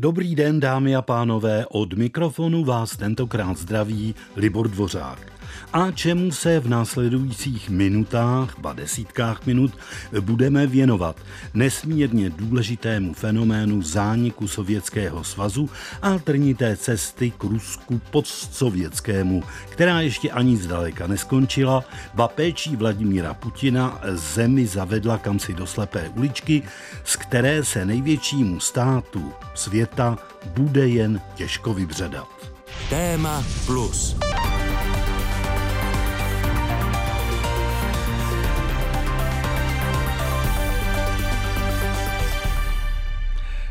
Dobrý den, dámy a pánové, od mikrofonu vás tentokrát zdraví Libor Dvořák a čemu se v následujících minutách, ba desítkách minut, budeme věnovat nesmírně důležitému fenoménu zániku Sovětského svazu a trnité cesty k Rusku postsovětskému, která ještě ani zdaleka neskončila, ba péčí Vladimíra Putina zemi zavedla kamsi do slepé uličky, z které se největšímu státu světa bude jen těžko vybředat. Téma plus.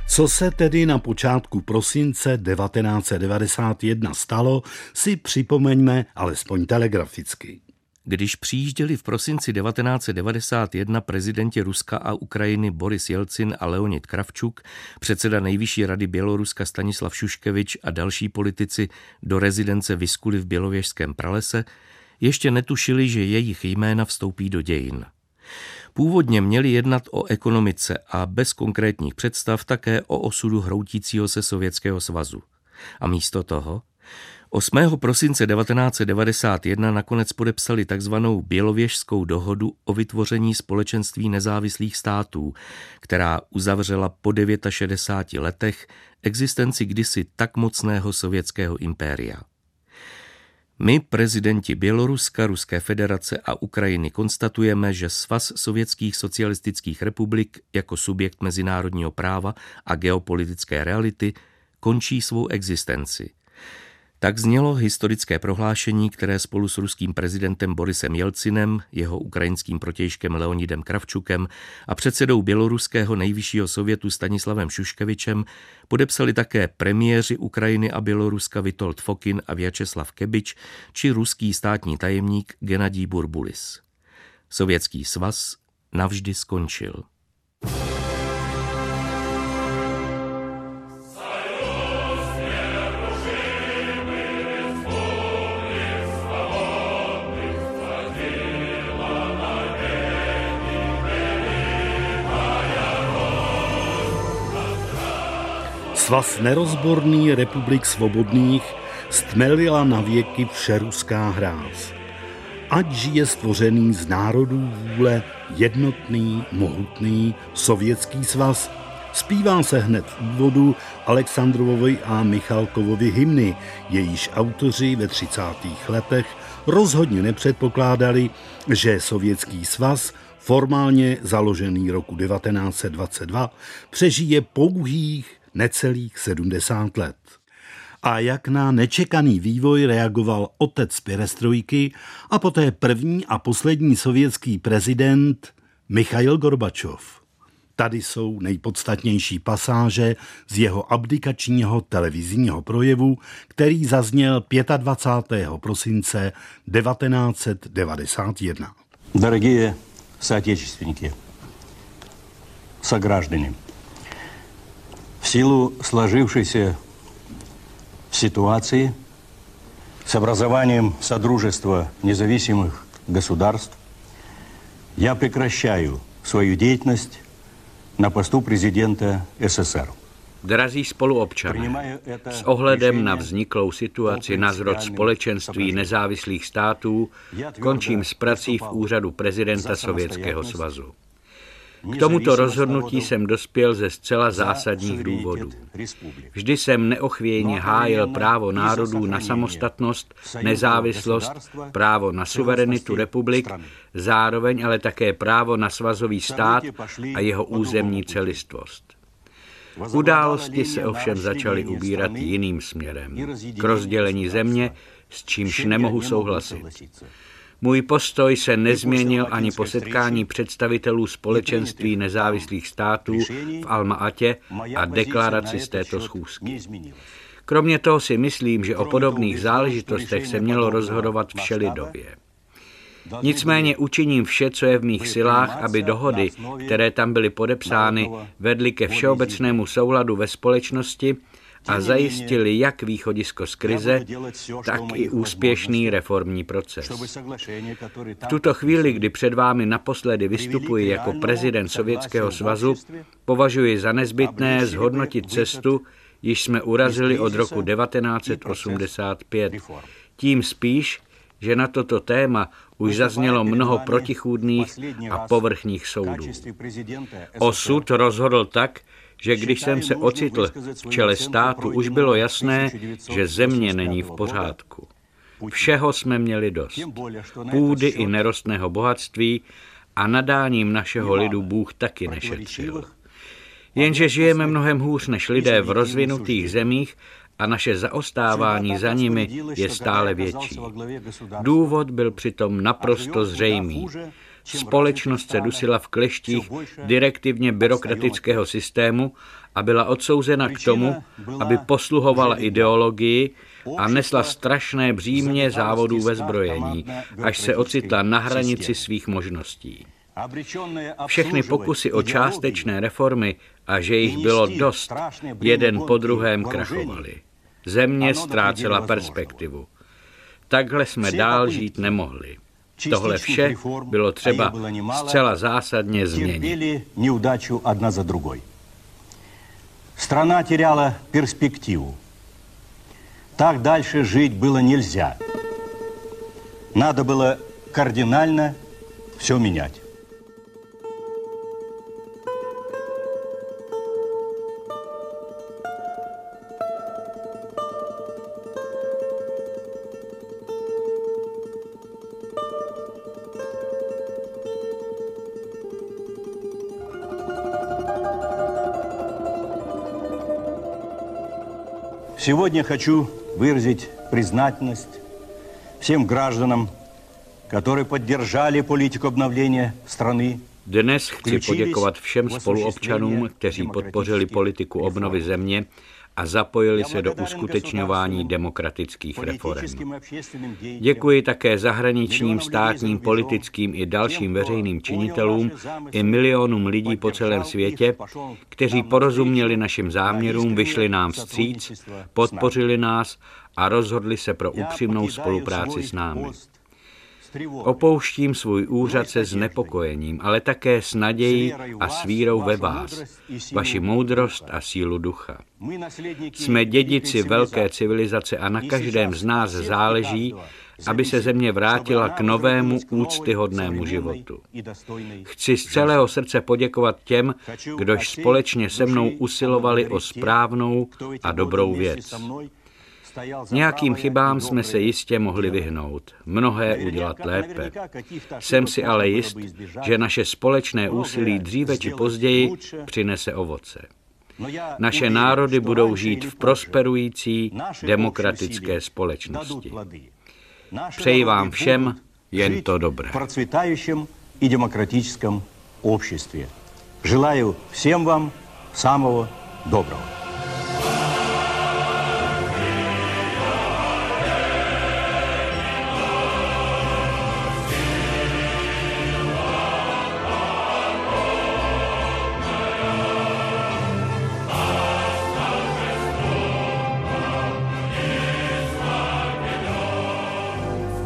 Co se tedy na počátku prosince 1991 stalo, si připomeňme alespoň telegraficky. Když přijížděli v prosinci 1991 prezidenti Ruska a Ukrajiny Boris Jelcin a Leonid Kravčuk, předseda nejvyšší rady Běloruska Stanislav Šuškevič a další politici do rezidence Vyskuly v Bělověžském pralese, ještě netušili, že jejich jména vstoupí do dějin. Původně měli jednat o ekonomice a bez konkrétních představ také o osudu hroutícího se Sovětského svazu. A místo toho 8. prosince 1991 nakonec podepsali takzvanou Bělověžskou dohodu o vytvoření společenství nezávislých států, která uzavřela po 69 letech existenci kdysi tak mocného sovětského impéria. My, prezidenti Běloruska, Ruské federace a Ukrajiny, konstatujeme, že Svaz sovětských socialistických republik jako subjekt mezinárodního práva a geopolitické reality končí svou existenci. Tak znělo historické prohlášení, které spolu s ruským prezidentem Borisem Jelcinem, jeho ukrajinským protějškem Leonidem Kravčukem a předsedou běloruského nejvyššího sovětu Stanislavem Šuškevičem podepsali také premiéři Ukrajiny a Běloruska Vitold Fokin a Vyacheslav Kebič či ruský státní tajemník Genadí Burbulis. Sovětský svaz navždy skončil. Svaz nerozborný republik svobodných stmelila na věky všeruská hráz. Ať žije stvořený z národů vůle jednotný, mohutný sovětský svaz, Zpívá se hned v úvodu Alexandrovovi a Michalkovovi hymny, jejíž autoři ve 30. letech rozhodně nepředpokládali, že Sovětský svaz formálně založený roku 1922, přežije pouhých necelých 70 let. A jak na nečekaný vývoj reagoval otec Perestrojky a poté první a poslední sovětský prezident Michail Gorbačov. Tady jsou nejpodstatnější pasáže z jeho abdikačního televizního projevu, který zazněl 25. prosince 1991. Дорогие соотечественники, сограждане, в силу сложившейся ситуации с образованием Содружества независимых государств я прекращаю свою деятельность на посту президента СССР. Drazí spoluobčané, s ohledem na vzniklou situaci na zrod společenství nezávislých států končím s prací v úřadu prezidenta Sovětského svazu. K tomuto rozhodnutí jsem dospěl ze zcela zásadních důvodů. Vždy jsem neochvějně hájil právo národů na samostatnost, nezávislost, právo na suverenitu republik, zároveň ale také právo na svazový stát a jeho územní celistvost. Události se ovšem začaly ubírat jiným směrem, k rozdělení země, s čímž nemohu souhlasit. Můj postoj se nezměnil ani po setkání představitelů společenství nezávislých států v Alma-Atě a deklaraci z této schůzky. Kromě toho si myslím, že o podobných záležitostech se mělo rozhodovat všelidově. Nicméně učiním vše, co je v mých silách, aby dohody, které tam byly podepsány, vedly ke všeobecnému souladu ve společnosti a zajistili jak východisko z krize, tak i úspěšný reformní proces. V tuto chvíli, kdy před vámi naposledy vystupuji jako prezident Sovětského svazu, považuji za nezbytné zhodnotit cestu, již jsme urazili od roku 1985. Tím spíš, že na toto téma už zaznělo mnoho protichůdných a povrchních soudů. Osud rozhodl tak, že když jsem se ocitl v čele státu, už bylo jasné, že země není v pořádku. Všeho jsme měli dost. Půdy i nerostného bohatství a nadáním našeho lidu Bůh taky nešetřil. Jenže žijeme mnohem hůř než lidé v rozvinutých zemích a naše zaostávání za nimi je stále větší. Důvod byl přitom naprosto zřejmý. Společnost se dusila v kleštích direktivně byrokratického systému a byla odsouzena k tomu, aby posluhovala ideologii a nesla strašné břímě závodů ve zbrojení, až se ocitla na hranici svých možností. Všechny pokusy o částečné reformy a že jich bylo dost, jeden po druhém krachovaly. Země ztrácela perspektivu. Takhle jsme dál žít nemohli. Tohle vše bylo třeba zcela zásadně změnit. Страна теряла перспективу. Так дальше жить было нельзя. Надо было кардинально все менять. Сегодня хочу выразить признательность всем гражданам, которые поддержали политику обновления страны Dnes chci poděkovat všem spoluobčanům, kteří podpořili politiku obnovy země a zapojili se do uskutečňování demokratických reform. Děkuji také zahraničním, státním, politickým i dalším veřejným činitelům i milionům lidí po celém světě, kteří porozuměli našim záměrům, vyšli nám vstříc, podpořili nás a rozhodli se pro upřímnou spolupráci s námi. Opouštím svůj úřad se znepokojením, ale také s nadějí a s vírou ve vás, vaši moudrost a sílu ducha. Jsme dědici velké civilizace a na každém z nás záleží, aby se země vrátila k novému úctyhodnému životu. Chci z celého srdce poděkovat těm, kdož společně se mnou usilovali o správnou a dobrou věc. Nějakým chybám jsme se jistě mohli vyhnout, mnohé udělat lépe. Jsem si ale jist, že naše společné úsilí dříve či později přinese ovoce. Naše národy budou žít v prosperující demokratické společnosti. Přeji vám všem jen to dobré. и демократическом обществе. Желаю всем вам самого доброго.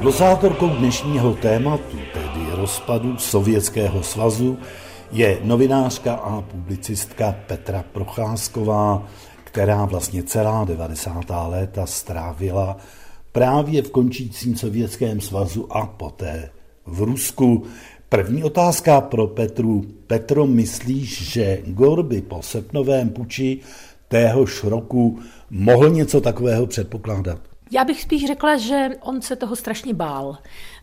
Glosátorkou dnešního tématu, tedy rozpadu Sovětského svazu, je novinářka a publicistka Petra Procházková, která vlastně celá 90. léta strávila právě v končícím Sovětském svazu a poté v Rusku. První otázka pro Petru. Petro, myslíš, že Gorby po srpnovém puči téhož roku mohl něco takového předpokládat? Já bych spíš řekla, že on se toho strašně bál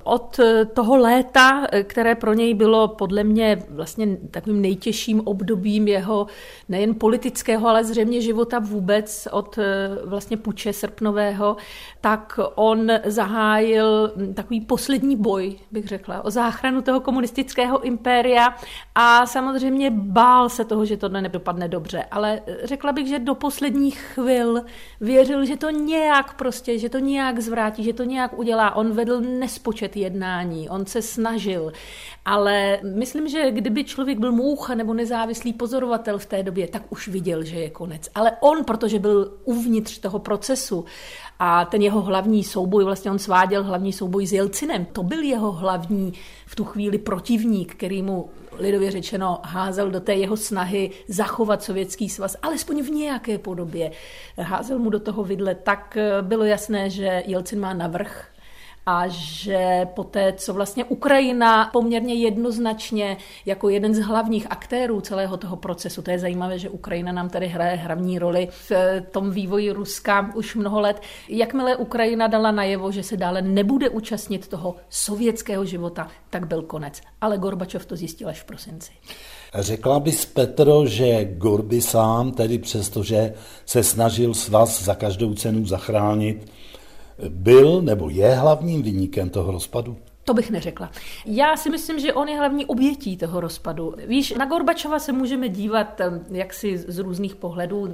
od eh, toho léta, eh, které pro něj bylo podle mě vlastně takovým nejtěžším obdobím jeho nejen politického, ale zřejmě života vůbec od eh, vlastně puče srpnového, tak on zahájil hm, takový poslední boj, bych řekla, o záchranu toho komunistického impéria a samozřejmě bál se toho, že to nedopadne dobře, ale řekla bych, že do posledních chvil věřil, že to nějak prostě, že to nějak zvrátí, že to nějak udělá. On vedl nespočet jednání, on se snažil, ale myslím, že kdyby člověk byl moucha nebo nezávislý pozorovatel v té době, tak už viděl, že je konec. Ale on, protože byl uvnitř toho procesu a ten jeho hlavní souboj, vlastně on sváděl hlavní souboj s Jelcinem, to byl jeho hlavní v tu chvíli protivník, který mu lidově řečeno házel do té jeho snahy zachovat sovětský svaz, alespoň v nějaké podobě. Házel mu do toho vidle, tak bylo jasné, že Jelcin má navrh a že poté, co vlastně Ukrajina poměrně jednoznačně jako jeden z hlavních aktérů celého toho procesu, to je zajímavé, že Ukrajina nám tady hraje hlavní roli v tom vývoji Ruska už mnoho let, jakmile Ukrajina dala najevo, že se dále nebude účastnit toho sovětského života, tak byl konec. Ale Gorbačov to zjistil až v prosinci. Řekla bys, Petro, že Gorby sám, tedy přestože se snažil svaz za každou cenu zachránit, byl nebo je hlavním vyníkem toho rozpadu? To bych neřekla. Já si myslím, že on je hlavní obětí toho rozpadu. Víš, na Gorbačova se můžeme dívat jaksi z různých pohledů.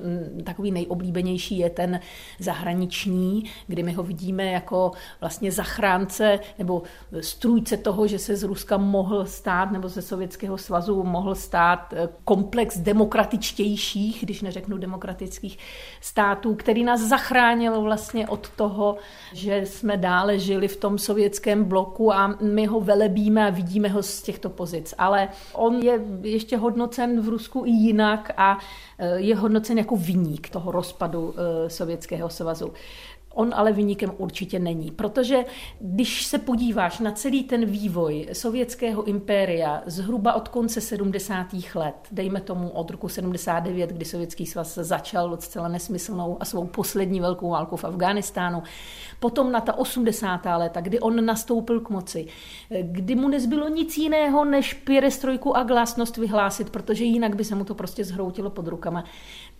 Takový nejoblíbenější je ten zahraniční, kdy my ho vidíme jako vlastně zachránce nebo strůjce toho, že se z Ruska mohl stát nebo ze Sovětského svazu mohl stát eh, komplex demokratičtějších, když neřeknu demokratických států, který nás zachránil vlastně od toho, že jsme dále žili v tom sovětském bloku a my ho velebíme a vidíme ho z těchto pozic. Ale on je ještě hodnocen v Rusku i jinak a e, je hodnocen jako viník toho rozpadu e, Sovětského svazu. On ale vynikem určitě není, protože když se podíváš na celý ten vývoj sovětského impéria zhruba od konce 70. let, dejme tomu od roku 79, kdy Sovětský svaz začal zcela nesmyslnou a svou poslední velkou válku v Afghánistánu, potom na ta 80. léta, kdy on nastoupil k moci, kdy mu nezbylo nic jiného, než pěrestrojku a glásnost vyhlásit, protože jinak by se mu to prostě zhroutilo pod rukama,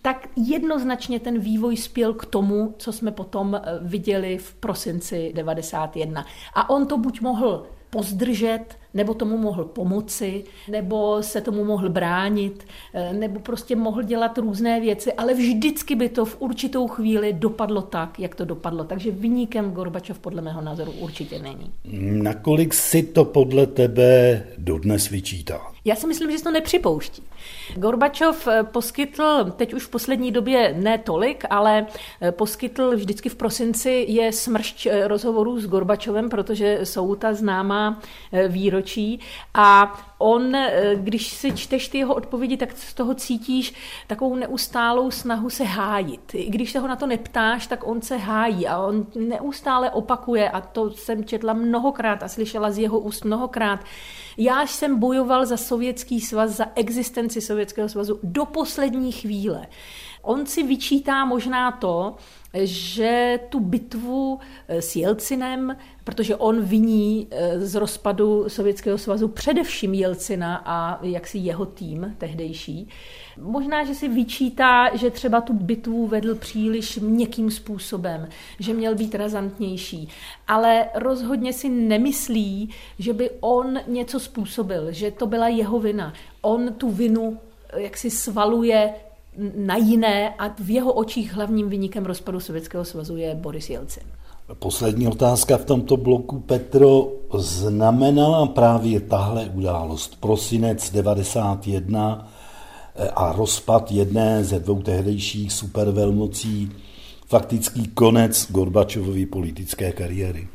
tak jednoznačně ten vývoj spěl k tomu, co jsme potom eh, viděli v prosinci 91. A on to buď mohl pozdržet, nebo tomu mohl pomoci, nebo se tomu mohl bránit, eh, nebo prostě mohl dělat různé věci, ale vždycky by to v určitou chvíli dopadlo tak, jak to dopadlo. Takže vyníkem Gorbačov podle mého názoru určitě není. Nakolik si to podle tebe dodnes vyčítá? Já si myslím, že se to nepřipouští. Gorbačov eh, poskytl, teď už v poslední době ne tolik, ale eh, poskytl vždycky v prosinci je smršť rozhovorů s Gorbačovem, protože jsou ta známá výročí výročí a on, eh, když si čteš ty jeho odpovědi, tak z toho cítíš takovou neustálou snahu se hájit. I když se ho na to neptáš, tak on se hájí a on neustále opakuje a to jsem četla mnohokrát a slyšela z jeho úst mnohokrát. Já jsem bojoval za sovětský svaz, za existenci Sovětského svazu do poslední chvíle. On si vyčítá možná to, že tu bitvu eh, s Jelcinem, protože on viní eh, z rozpadu Sovětského svazu především Jelcina a jaksi jeho tým tehdejší. Možná, že si vyčítá, že třeba tu bitvu vedl příliš měkkým způsobem, že měl být razantnější, ale rozhodně si nemyslí, že by on něco způsobil, že to byla jeho vina. On tu vinu eh, jak si svaluje na jiné a v jeho očích hlavním vynikem rozpadu Sovětského svazu je Boris Jelcin. Poslední otázka v tomto bloku, Petro. Znamenala právě tahle událost, prosinec 91 eh, a rozpad jedné ze dvou tehdejších supervelmocí, faktický konec Gorbačovovy politické kariéry?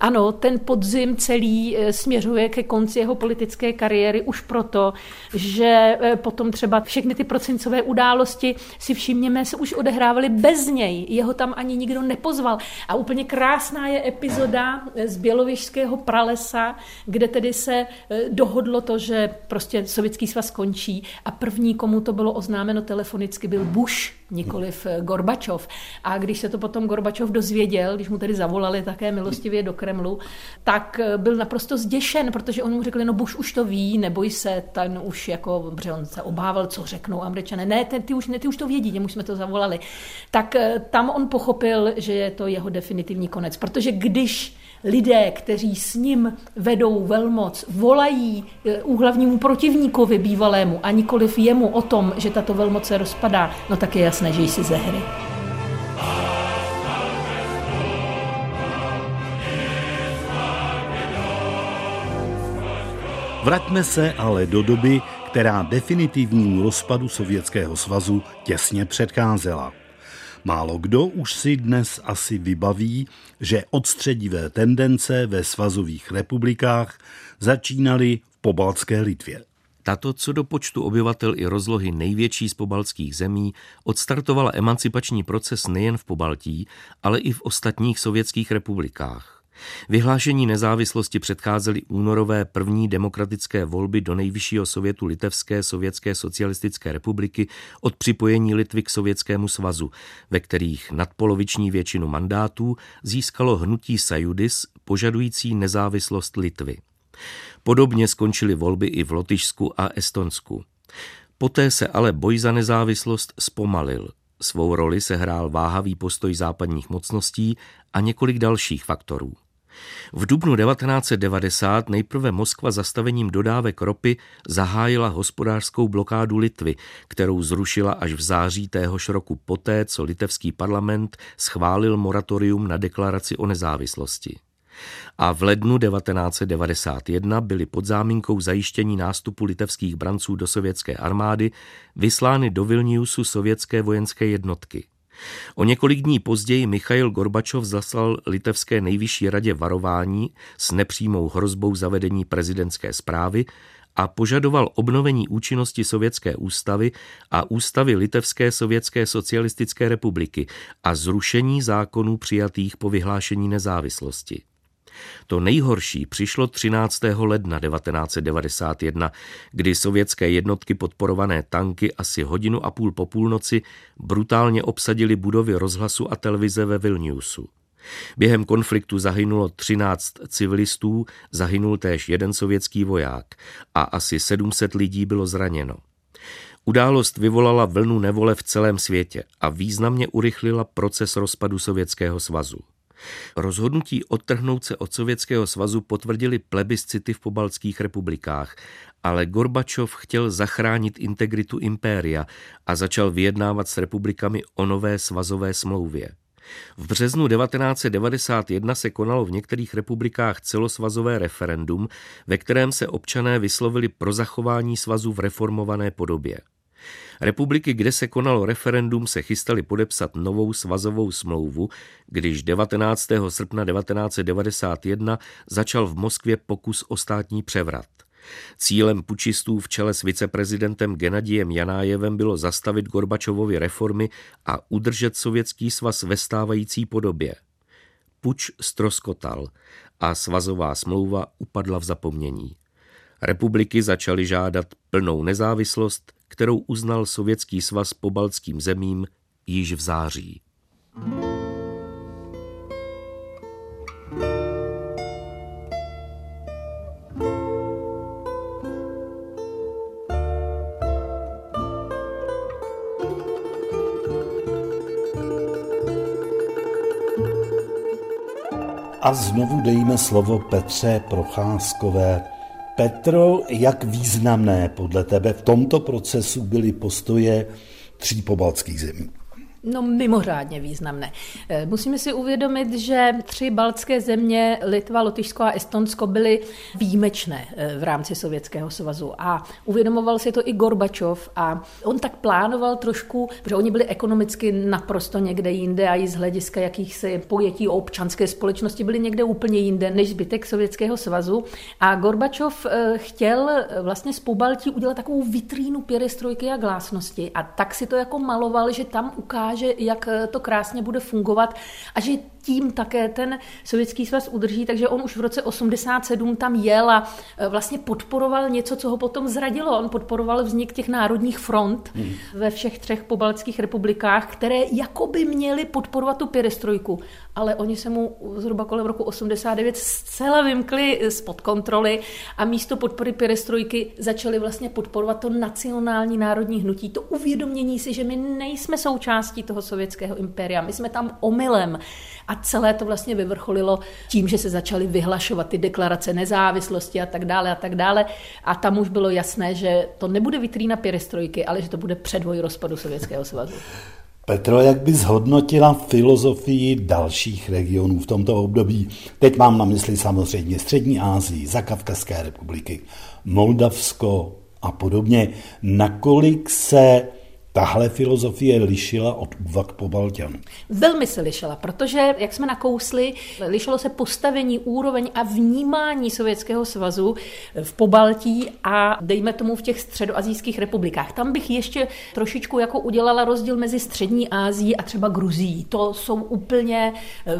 Ano, ten podzim celý eh, směřuje ke konci jeho politické kariéry už proto, že eh, potom třeba všechny ty procincové události si všimněme, se už odehrávaly bez něj. Jeho tam ani nikdo nepozval. A úplně krásná je epizoda eh, z Bělověžského pralesa, kde tedy se dohodlo to, že prostě sovětský svaz končí a první, komu to bylo oznámeno telefonicky, byl Bush, nikoliv Gorbačov. A když se to potom Gorbačov dozvěděl, když mu tedy zavolali také milostivě do Kremlu, tak eh, byl naprosto zděšen, protože on mu řekl, no Bush už to ví, neboj se, ten už jako, protože on se obával, co řeknou američané. Ne, ty, ty, už, ne, ty už to vědí, němu jsme to zavolali. Tak eh, tam on pochopil, že je to jeho definitivní konec, protože když lidé, kteří s ním vedou velmoc, volají eh, úhlavnímu protivníkovi bývalému a nikoliv jemu o tom, že tato velmoc se rozpadá, no tak je jasné, že jsi ze hry. Vraťme se ale do doby, která definitivnímu rozpadu Sovětského svazu těsně předcházela. Málo kdo už si dnes asi vybaví, že odstředivé tendence ve svazových republikách začínaly v pobaltské Litvě. Tato co do počtu obyvatel i rozlohy největší z pobaltských zemí odstartovala emancipační proces nejen v Pobaltí, ale i v ostatních sovětských republikách. Vyhlášení nezávislosti předcházely únorové první demokratické volby do nejvyššího sovětu Litevské sovětské socialistické republiky od připojení Litvy k Sovětskému svazu, ve kterých nadpoloviční většinu mandátů získalo hnutí Sajudis požadující nezávislost Litvy. Podobně skončily volby i v Lotyšsku a Estonsku. Poté se ale boj za nezávislost zpomalil. Svou roli se hrál váhavý postoj západních mocností a několik dalších faktorů. V dubnu 1990 nejprve Moskva zastavením dodávek ropy zahájila hospodářskou blokádu Litvy, kterou zrušila až v září téhož roku poté, co litevský parlament schválil moratorium na deklaraci o nezávislosti. A v lednu 1991 byly pod záminkou zajištění nástupu litevských branců do sovětské armády vyslány do Vilniusu sovětské vojenské jednotky – O několik dní později Michail Gorbačov zaslal litevské nejvyšší radě varování s nepřímou hrozbou zavedení prezidentské zprávy a požadoval obnovení účinnosti sovětské ústavy a ústavy Litevské sovětské socialistické republiky a zrušení zákonů přijatých po vyhlášení nezávislosti. To nejhorší přišlo 13. ledna 1991, kdy sovětské jednotky podporované tanky asi hodinu a půl po půlnoci brutálně obsadili budovy rozhlasu a televize ve Vilniusu. Během konfliktu zahynulo 13 civilistů, zahynul též jeden sovětský voják a asi 700 lidí bylo zraněno. Událost vyvolala vlnu nevole v celém světě a významně urychlila proces rozpadu Sovětského svazu. Rozhodnutí odtrhnout se od Sovětského svazu potvrdili plebiscity v pobaltských republikách, ale Gorbačov chtěl zachránit integritu impéria a začal vyjednávat s republikami o nové svazové smlouvě. V březnu 1991 se konalo v některých republikách celosvazové referendum, ve kterém se občané vyslovili pro zachování svazu v reformované podobě. Republiky, kde se konalo referendum, se chystali podepsat novou svazovou smlouvu, když 19. srpna 1991 začal v Moskvě pokus o státní převrat. Cílem pučistů v čele s viceprezidentem Genadiem Janájevem bylo zastavit Gorbačovovy reformy a udržet sovětský svaz ve stávající podobě. Puč stroskotal a svazová smlouva upadla v zapomnění. Republiky začaly žádat plnou nezávislost, kterou uznal Sovětský svaz pobaltským zemím již v září. A znovu dejme slovo Petře Procházkové, Petro, jak významné podle tebe v tomto procesu byly postoje tří pobaltských zemí? No mimořádně významné. Eh, musíme si uvědomit, že tři baltské země, Litva, Lotyšsko a Estonsko, byly výjimečné eh, v rámci Sovětského svazu. A uvědomoval si to i Gorbačov a on tak plánoval trošku, protože oni byli ekonomicky naprosto někde jinde a i z hlediska jakýchsi pojetí o občanské společnosti byli někde úplně jinde než zbytek Sovětského svazu. A Gorbačov eh, chtěl vlastně z Pobaltí udělat takovou vitrínu pěrestrojky a glásnosti a tak si to jako maloval, že tam ukáže ukáže, jak eh, to krásně bude fungovat a že tím také ten sovětský svaz udrží, takže on už v roce 87 tam jel a eh, vlastně podporoval něco, co ho potom zradilo. On podporoval vznik těch národních front hmm. ve všech třech pobaltských republikách, které jakoby měly podporovat tu perestrojku, ale oni se mu zhruba kolem roku 89 zcela vymkli spod kontroly a místo podpory perestrojky začali vlastně podporovat to nacionální národní hnutí, to uvědomění si, že my nejsme součástí toho sovětského impéria. My jsme tam omylem. A celé to vlastně vyvrcholilo tím, že se začaly vyhlašovat ty deklarace nezávislosti a tak dále a tak dále. A tam už bylo jasné, že to nebude vitrína perestrojky, ale že to bude předvoj rozpadu Sovětského svazu. Petro, jak bys hodnotila filozofii dalších regionů v tomto období? Teď mám na mysli samozřejmě Střední Asii, Zakavkazské republiky, Moldavsko a podobně. Nakolik se tahle filozofie lišila od úvah po Balťanu? Velmi se lišila, protože, jak jsme nakousli, lišilo se postavení, úroveň a vnímání Sovětského svazu v Pobaltí a dejme tomu v těch středoazijských republikách. Tam bych ještě trošičku jako udělala rozdíl mezi Střední Ázií a třeba Gruzií. To jsou úplně,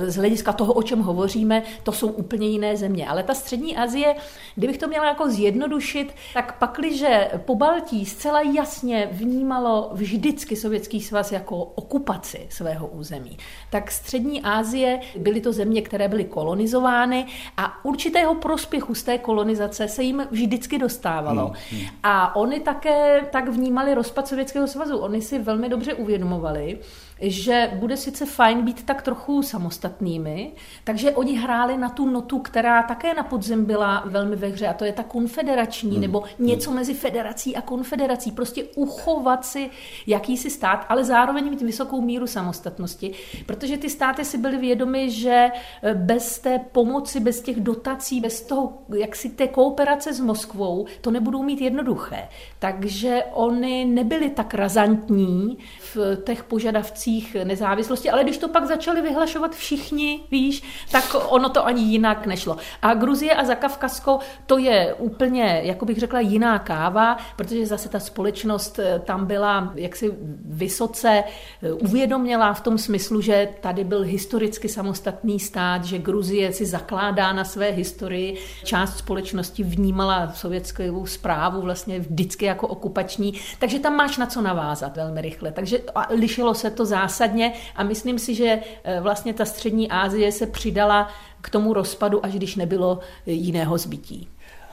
z hlediska toho, o čem hovoříme, to jsou úplně jiné země. Ale ta Střední Asie, kdybych to měla jako zjednodušit, tak pakliže Pobaltí zcela jasně vnímalo vždycky Sovětský svaz jako okupaci svého území. Tak střední Asie byly to země, které byly kolonizovány a určitého prospěchu z té kolonizace se jim vždycky dostávalo. Hmm. hmm. A oni také tak vnímali rozpad Sovětského svazu. Oni si velmi dobře uvědomovali, že bude sice fajn být tak trochu samostatnými, takže oni hráli na tu notu, která také na podzem byla velmi ve hře, a to je ta konfederační, hmm. nebo něco mezi federací a konfederací. Prostě uchovat si jakýsi stát, ale zároveň mít vysokou míru samostatnosti, protože ty státy si byly vědomy, že eh, bez té pomoci, bez těch dotací, bez toho, jak si té kooperace s Moskvou, to nebudou mít jednoduché. Takže oni nebyli tak razantní v těch požadavcích ambicích nezávislosti, ale když to pak začali vyhlašovat všichni, víš, tak ono to ani jinak nešlo. A Gruzie a Zakavkazko, to je úplně, jako bych řekla, jiná káva, protože zase ta společnost eh, tam byla jaksi vysoce eh, uvědomělá v tom smyslu, že tady byl historicky samostatný stát, že Gruzie si zakládá na své historii. Část společnosti vnímala sovětskou zprávu vlastně vždycky jako okupační, takže tam máš na co navázat velmi rychle. Takže lišilo se to zásadně a myslím si, že eh, vlastně ta střední Asie se přidala k tomu rozpadu, až když nebylo eh, jiného zbytí.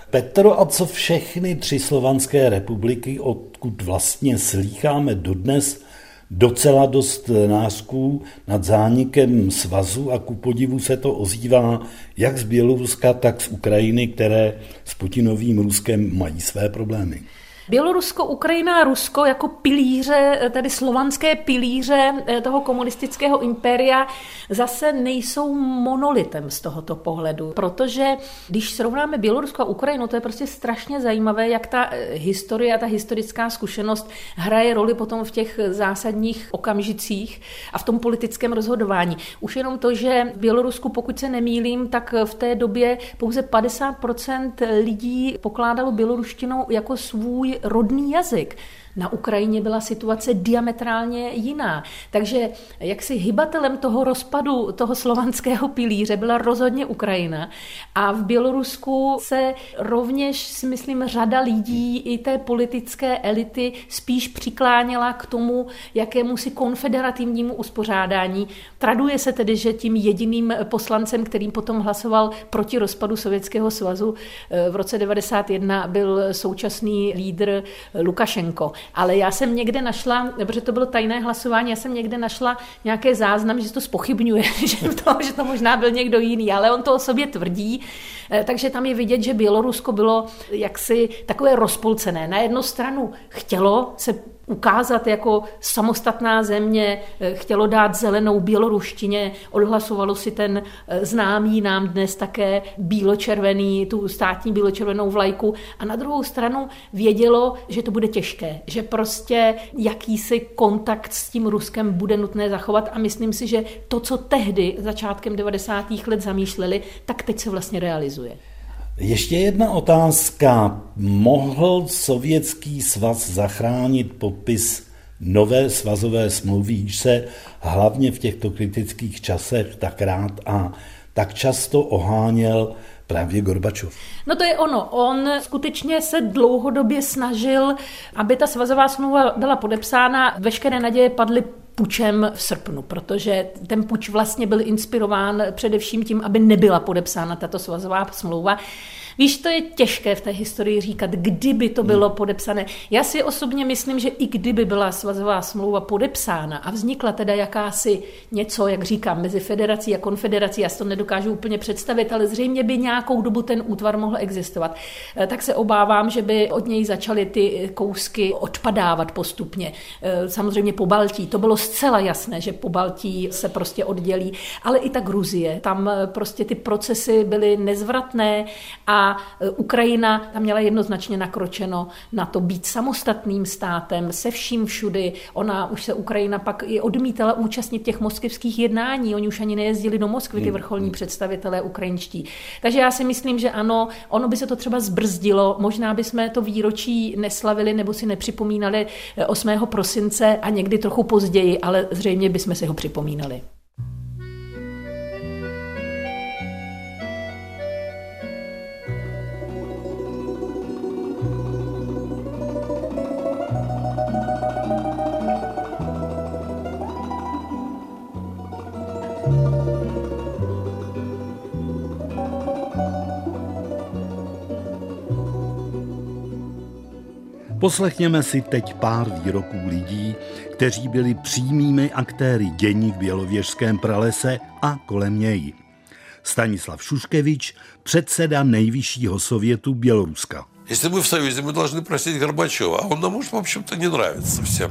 Petro, a co všechny tři slovanské republiky, odkud vlastně slýcháme dodnes docela dost nářků nad zánikem svazu a ku podivu se to ozývá jak z Běloruska, tak z Ukrajiny, které s Putinovým Ruskem mají své problémy. Bělorusko, Ukrajina Rusko jako pilíře, tedy slovanské pilíře eh, toho komunistického impéria zase nejsou monolitem z tohoto pohledu, protože když srovnáme Bělorusko a Ukrajinu, to je prostě strašně zajímavé, jak ta eh, historie a ta historická zkušenost hraje roli potom v těch zásadních okamžicích a v tom politickém rozhodování. Už jenom to, že v Bělorusku, pokud se nemýlím, tak v té době pouze 50% lidí pokládalo běloruštinu jako svůj rodný jazyk. Na Ukrajině byla situace diametrálně jiná. Takže jaksi hybatelem toho rozpadu toho slovanského pilíře byla rozhodně Ukrajina. A v Bělorusku se rovněž, si myslím, řada lidí i té politické elity spíš přikláněla k tomu, jakému si konfederativnímu uspořádání. Traduje se tedy, že tím jediným poslancem, kterým potom hlasoval proti rozpadu Sovětského svazu eh, v roce 91 byl současný lídr Lukašenko. Ale já jsem někde našla, protože to bylo tajné hlasování, já jsem někde našla nějaké záznam, že to spochybňuje, že to, že to možná byl někdo jiný, ale on to o sobě tvrdí. Eh, takže tam je vidět, že Bělorusko bylo jaksi takové rozpolcené. Na jednu stranu chtělo se ukázat jako samostatná země, eh, chtělo dát zelenou běloruštině, odhlasovalo si ten eh, známý nám dnes také bíločervený, tu státní bíločervenou vlajku a na druhou stranu vědělo, že to bude těžké, že prostě jakýsi kontakt s tím Ruskem bude nutné zachovat a myslím si, že to, co tehdy začátkem 90. let zamýšleli, tak teď se vlastně realizuje. Ještě jedna otázka. Mohl Sovětský svaz zachránit popis nové svazové smlouvy, když se hlavně v těchto kritických časech tak rád a tak často oháněl právě Gorbačov. No to je ono. On skutečně se dlouhodobě snažil, aby ta svazová smlouva byla podepsána. Veškeré naděje padly pučem v srpnu, protože ten puč vlastně byl inspirován především tím, aby nebyla podepsána tato svazová smlouva. Víš, to je těžké v té historii říkat, kdyby to bylo hmm. podepsané. Já si osobně myslím, že i kdyby byla svazová smlouva podepsána a vznikla teda jakási něco, jak říkám, mezi federací a konfederací, já si to nedokážu úplně představit, ale zřejmě by nějakou dobu ten útvar mohl existovat, eh, tak se obávám, že by od něj začaly ty kousky odpadávat postupně. Eh, samozřejmě po Baltí, to bylo zcela jasné, že po Baltí se prostě oddělí, ale i ta Gruzie, tam eh, prostě ty procesy byly nezvratné a Ukrajina tam měla jednoznačně nakročeno na to být samostatným státem se vším všudy. Ona už se Ukrajina pak i odmítala účastnit těch moskevských jednání, oni už ani nejezdili do Moskvy, ty hmm, vrcholní hmm. představitelé ukrajinští. Takže já si myslím, že ano, ono by se to třeba zbrzdilo, možná bychom to výročí neslavili nebo si nepřipomínali 8. prosince a někdy trochu později, ale zřejmě bychom si ho připomínali. Poslechněme si teď pár výroků lidí, kteří byli přímými aktéry dění v Bělověžském pralese a kolem něj. Stanislav Šuškevič, předseda nejvyššího sovětu Běloruska. Jestli my v Союзе, мы должны просить Горбачева, а он нам už, в общем-то, не нравится всем.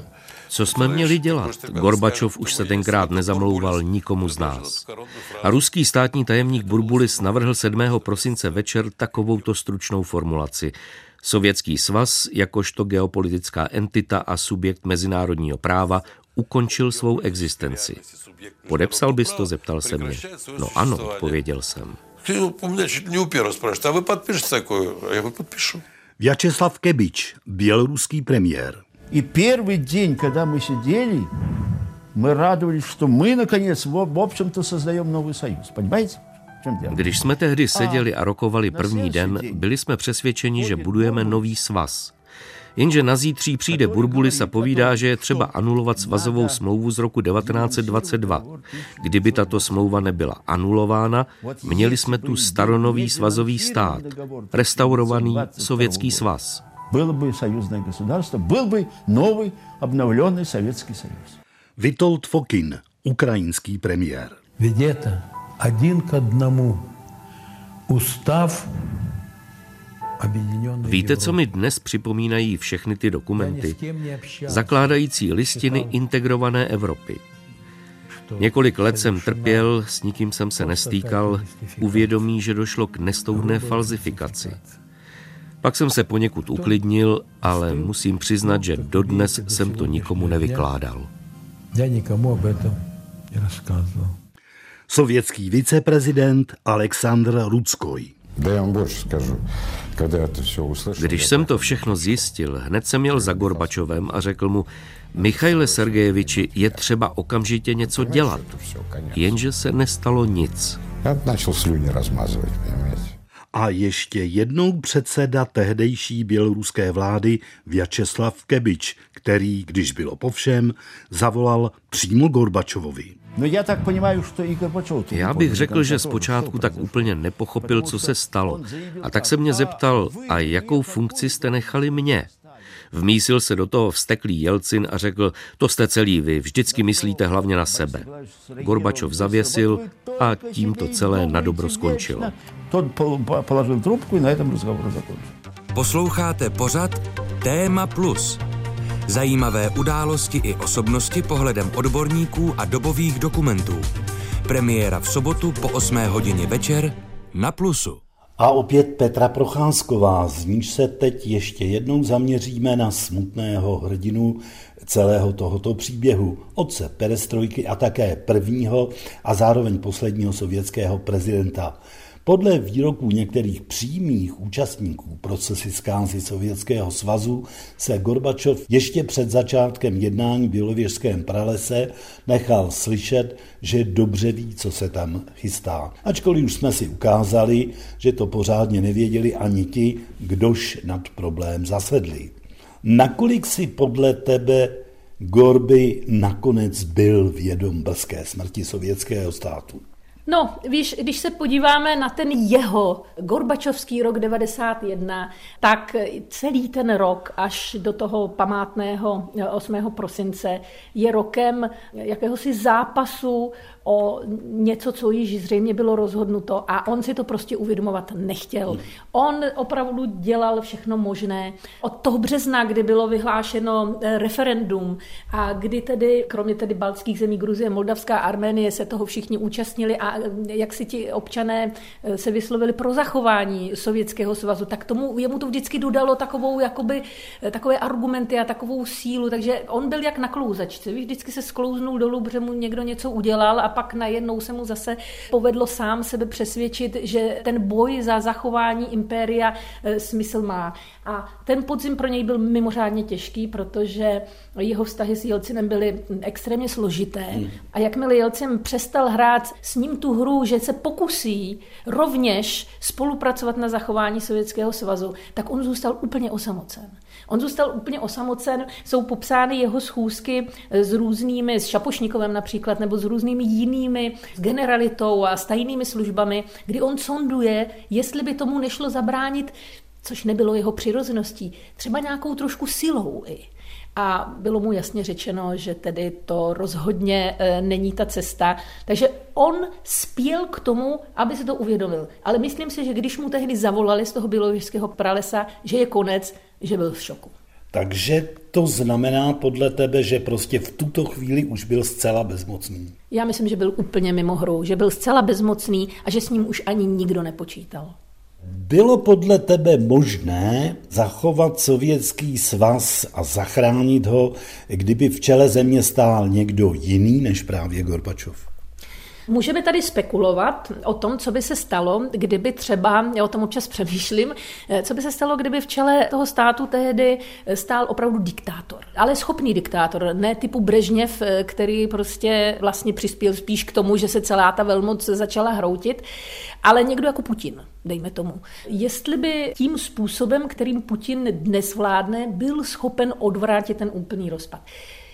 Co jsme měli dělat? Gorbačov už se tenkrát nezamlouval nikomu z nás. A ruský státní tajemník Burbulis navrhl 7. prosince večer takovouto stručnou formulaci. Sovětský svaz, jakožto geopolitická entita a subjekt mezinárodního práva, ukončil svou existenci. Podepsal bys to, zeptal se mě. No ano, odpověděl jsem. Vyacheslav Kebič, běloruský premiér. И первый день, когда мы сидели, мы радовались, что мы, наконец, в, в общем-то, создаем новый союз. Понимаете? Když jsme tehdy seděli a rokovali první den, byli jsme přesvědčeni, že budujeme nový svaz. Jenže na zítří přijde Burbulis a povídá, že je třeba anulovat svazovou smlouvu z roku 1922. Kdyby tato smlouva nebyla anulována, měli jsme tu staronový svazový stát, restaurovaný sovětský svaz. Bylo by союзное государство, byl by nový obnovленный Sovětský союз. Vitold Fokin, ukrajinský premiér. Viděte, один к одному. Устав Víte, co mi dnes připomínají všechny ty dokumenty? Zakládající listiny integrované Evropy. Několik let jsem trpěl, s nikým jsem se nestýkal, uvědomí, že došlo k nestoudné falzifikaci. Pak jsem se poněkud uklidnil, ale musím přiznat, že dodnes jsem to nikomu nevykládal. Já nikomu o tom nerozkazoval sovětský viceprezident Aleksandr Rudskoj. Když jsem to všechno zjistil, hned jsem měl za Gorbačovem a řekl mu, Michaile Sergejeviči, je třeba okamžitě něco dělat. Jenže se nestalo nic. A ještě jednou předseda tehdejší běloruské vlády Vyacheslav Kebič, který, když bylo po všem, zavolal přímo Gorbačovovi. No já tak ponímám, že i Gorbačov. Já bych řekl, že zpočátku tak úplně nepochopil, co se stalo. A tak se mě zeptal, a jakou funkci jste nechali mě? Vmísil se do toho vsteklý Jelcin a řekl, to jste celý vy, vždycky myslíte hlavně na sebe. Gorbačov zavěsil a tím to celé na dobro skončilo. To položil trubku a na tom rozhovoru zakončil. Posloucháte pořad Téma Plus – Zajímavé události i osobnosti pohledem odborníků a dobových dokumentů. Premiéra v sobotu po 8 hodině večer na Plusu. A opět Petra Procházková, z níž se teď ještě jednou zaměříme na smutného hrdinu celého tohoto příběhu, otce perestrojky a také prvního a zároveň posledního sovětského prezidenta. Podle výroků některých přímých účastníků procesy zkázy Sovětského svazu se Gorbačov ještě před začátkem jednání v Bělověžském pralese nechal slyšet, že dobře ví, co se tam chystá. Ačkoliv už jsme si ukázali, že to pořádně nevěděli ani ti, kdož nad problém zasedli. Nakolik si podle tebe Gorby nakonec byl vědom brzké smrti sovětského státu? No, víš, když se podíváme na ten jeho Gorbačovský rok 91, tak celý ten rok až do toho památného 8. prosince je rokem jakéhosi zápasu o něco, co již zřejmě bylo rozhodnuto a on si to prostě uvědomovat nechtěl. On opravdu dělal všechno možné. Od toho března, kdy bylo vyhlášeno eh, referendum a kdy tedy, kromě tedy baltských zemí, Gruzie, Moldavská, Arménie se toho všichni účastnili a eh, jak si ti občané eh, se vyslovili pro zachování Sovětského svazu, tak tomu jemu to vždycky dodalo takovou, jakoby, takové argumenty a takovou sílu, takže on byl jak na klouzačce, vždycky se sklouznul dolů, protože mu někdo něco udělal a pak najednou se mu zase povedlo sám sebe přesvědčit, že ten boj za zachování impéria e, smysl má. A ten podzim pro něj byl mimořádně těžký, protože jeho vztahy s Jelcinem byly extrémně složité. Hmm. A jakmile Jelcin přestal hrát s ním tu hru, že se pokusí rovněž spolupracovat na zachování Sovětského svazu, tak on zůstal úplně osamocen. On zůstal úplně osamocen, jsou popsány jeho schůzky s různými, s Šapošnikovem například, nebo s různými jinými, s generalitou a s tajnými službami, kdy on sonduje, jestli by tomu nešlo zabránit, což nebylo jeho přirozeností, třeba nějakou trošku silou i. A bylo mu jasně řečeno, že tedy to rozhodně e, není ta cesta. Takže on spěl k tomu, aby se to uvědomil. Ale myslím si, že když mu tehdy zavolali z toho běloruského pralesa, že je konec, že byl v šoku. Takže to znamená podle tebe, že prostě v tuto chvíli už byl zcela bezmocný? Já myslím, že byl úplně mimo hru, že byl zcela bezmocný a že s ním už ani nikdo nepočítal. Bylo podle tebe možné zachovat sovětský svaz a zachránit ho, kdyby v čele země stál někdo jiný než právě Gorbačov? Můžeme tady spekulovat o tom, co by se stalo, kdyby třeba, já o tom občas přemýšlím, eh, co by se stalo, kdyby v čele toho státu tehdy stál opravdu diktátor. Ale schopný diktátor, ne typu Brežněv, eh, který prostě vlastně přispěl spíš k tomu, že se celá ta velmoc začala hroutit, ale někdo jako Putin, dejme tomu. Jestli by tím způsobem, kterým Putin dnes vládne, byl schopen odvrátit ten úplný rozpad.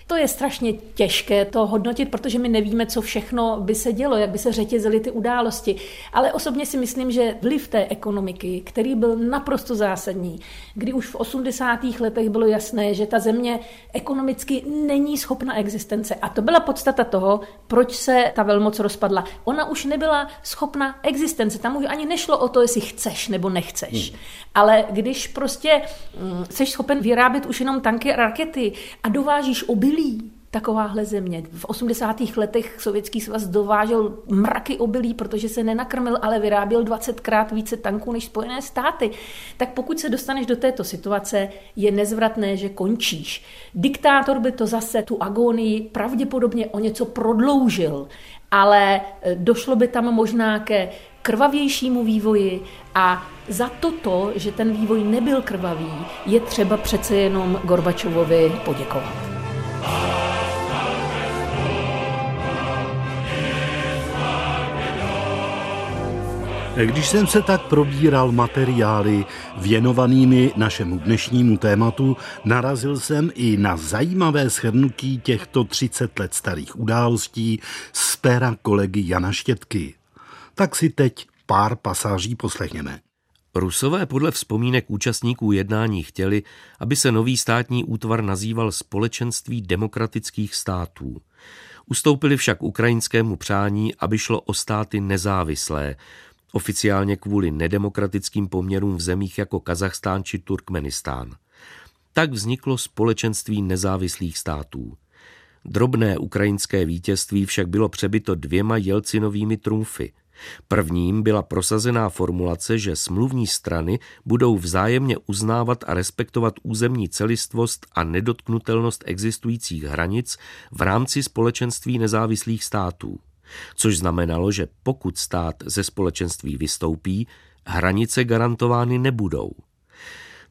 To je strašně těžké to hodnotit, protože my nevíme, co všechno by se dělo, jak by se řetězily ty události. Ale osobně si myslím, že vliv té ekonomiky, který byl naprosto zásadní, kdy už v 80. letech bylo jasné, že ta země ekonomicky není schopna existence. A to byla podstata toho, proč se ta velmoc rozpadla. Ona už nebyla schopna existence. Tam už ani nešlo o to, jestli chceš nebo nechceš. Hmm. Ale když prostě mm, jsi schopen vyrábět už jenom tanky a rakety a dovážíš obilí, obilí takováhle země. V 80. letech Sovětský svaz dovážel mraky obilí, protože se nenakrmil, ale vyráběl 20krát více tanků než Spojené státy. Tak pokud se dostaneš do této situace, je nezvratné, že končíš. Diktátor by to zase tu agonii pravděpodobně o něco prodloužil, ale e, došlo by tam možná ke krvavějšímu vývoji a za toto, že ten vývoj nebyl krvavý, je třeba přece jenom Gorbačovovi poděkovat. Když jsem se tak probíral materiály věnovanými našemu dnešnímu tématu, narazil jsem i na zajímavé shrnutí těchto 30 let starých událostí z pera kolegy Jana Štětky. Tak si teď pár pasáží poslechněme. Rusové podle vzpomínek účastníků jednání chtěli, aby se nový státní útvar nazýval Společenství demokratických států. Ustoupili však ukrajinskému přání, aby šlo o státy nezávislé, oficiálně kvůli nedemokratickým poměrům v zemích jako Kazachstán či Turkmenistán. Tak vzniklo Společenství nezávislých států. Drobné ukrajinské vítězství však bylo přebyto dvěma Jelcinovými trumfy – Prvním byla prosazená formulace, že smluvní strany budou vzájemně uznávat a respektovat územní celistvost a nedotknutelnost existujících hranic v rámci společenství nezávislých států, což znamenalo, že pokud stát ze společenství vystoupí, hranice garantovány nebudou.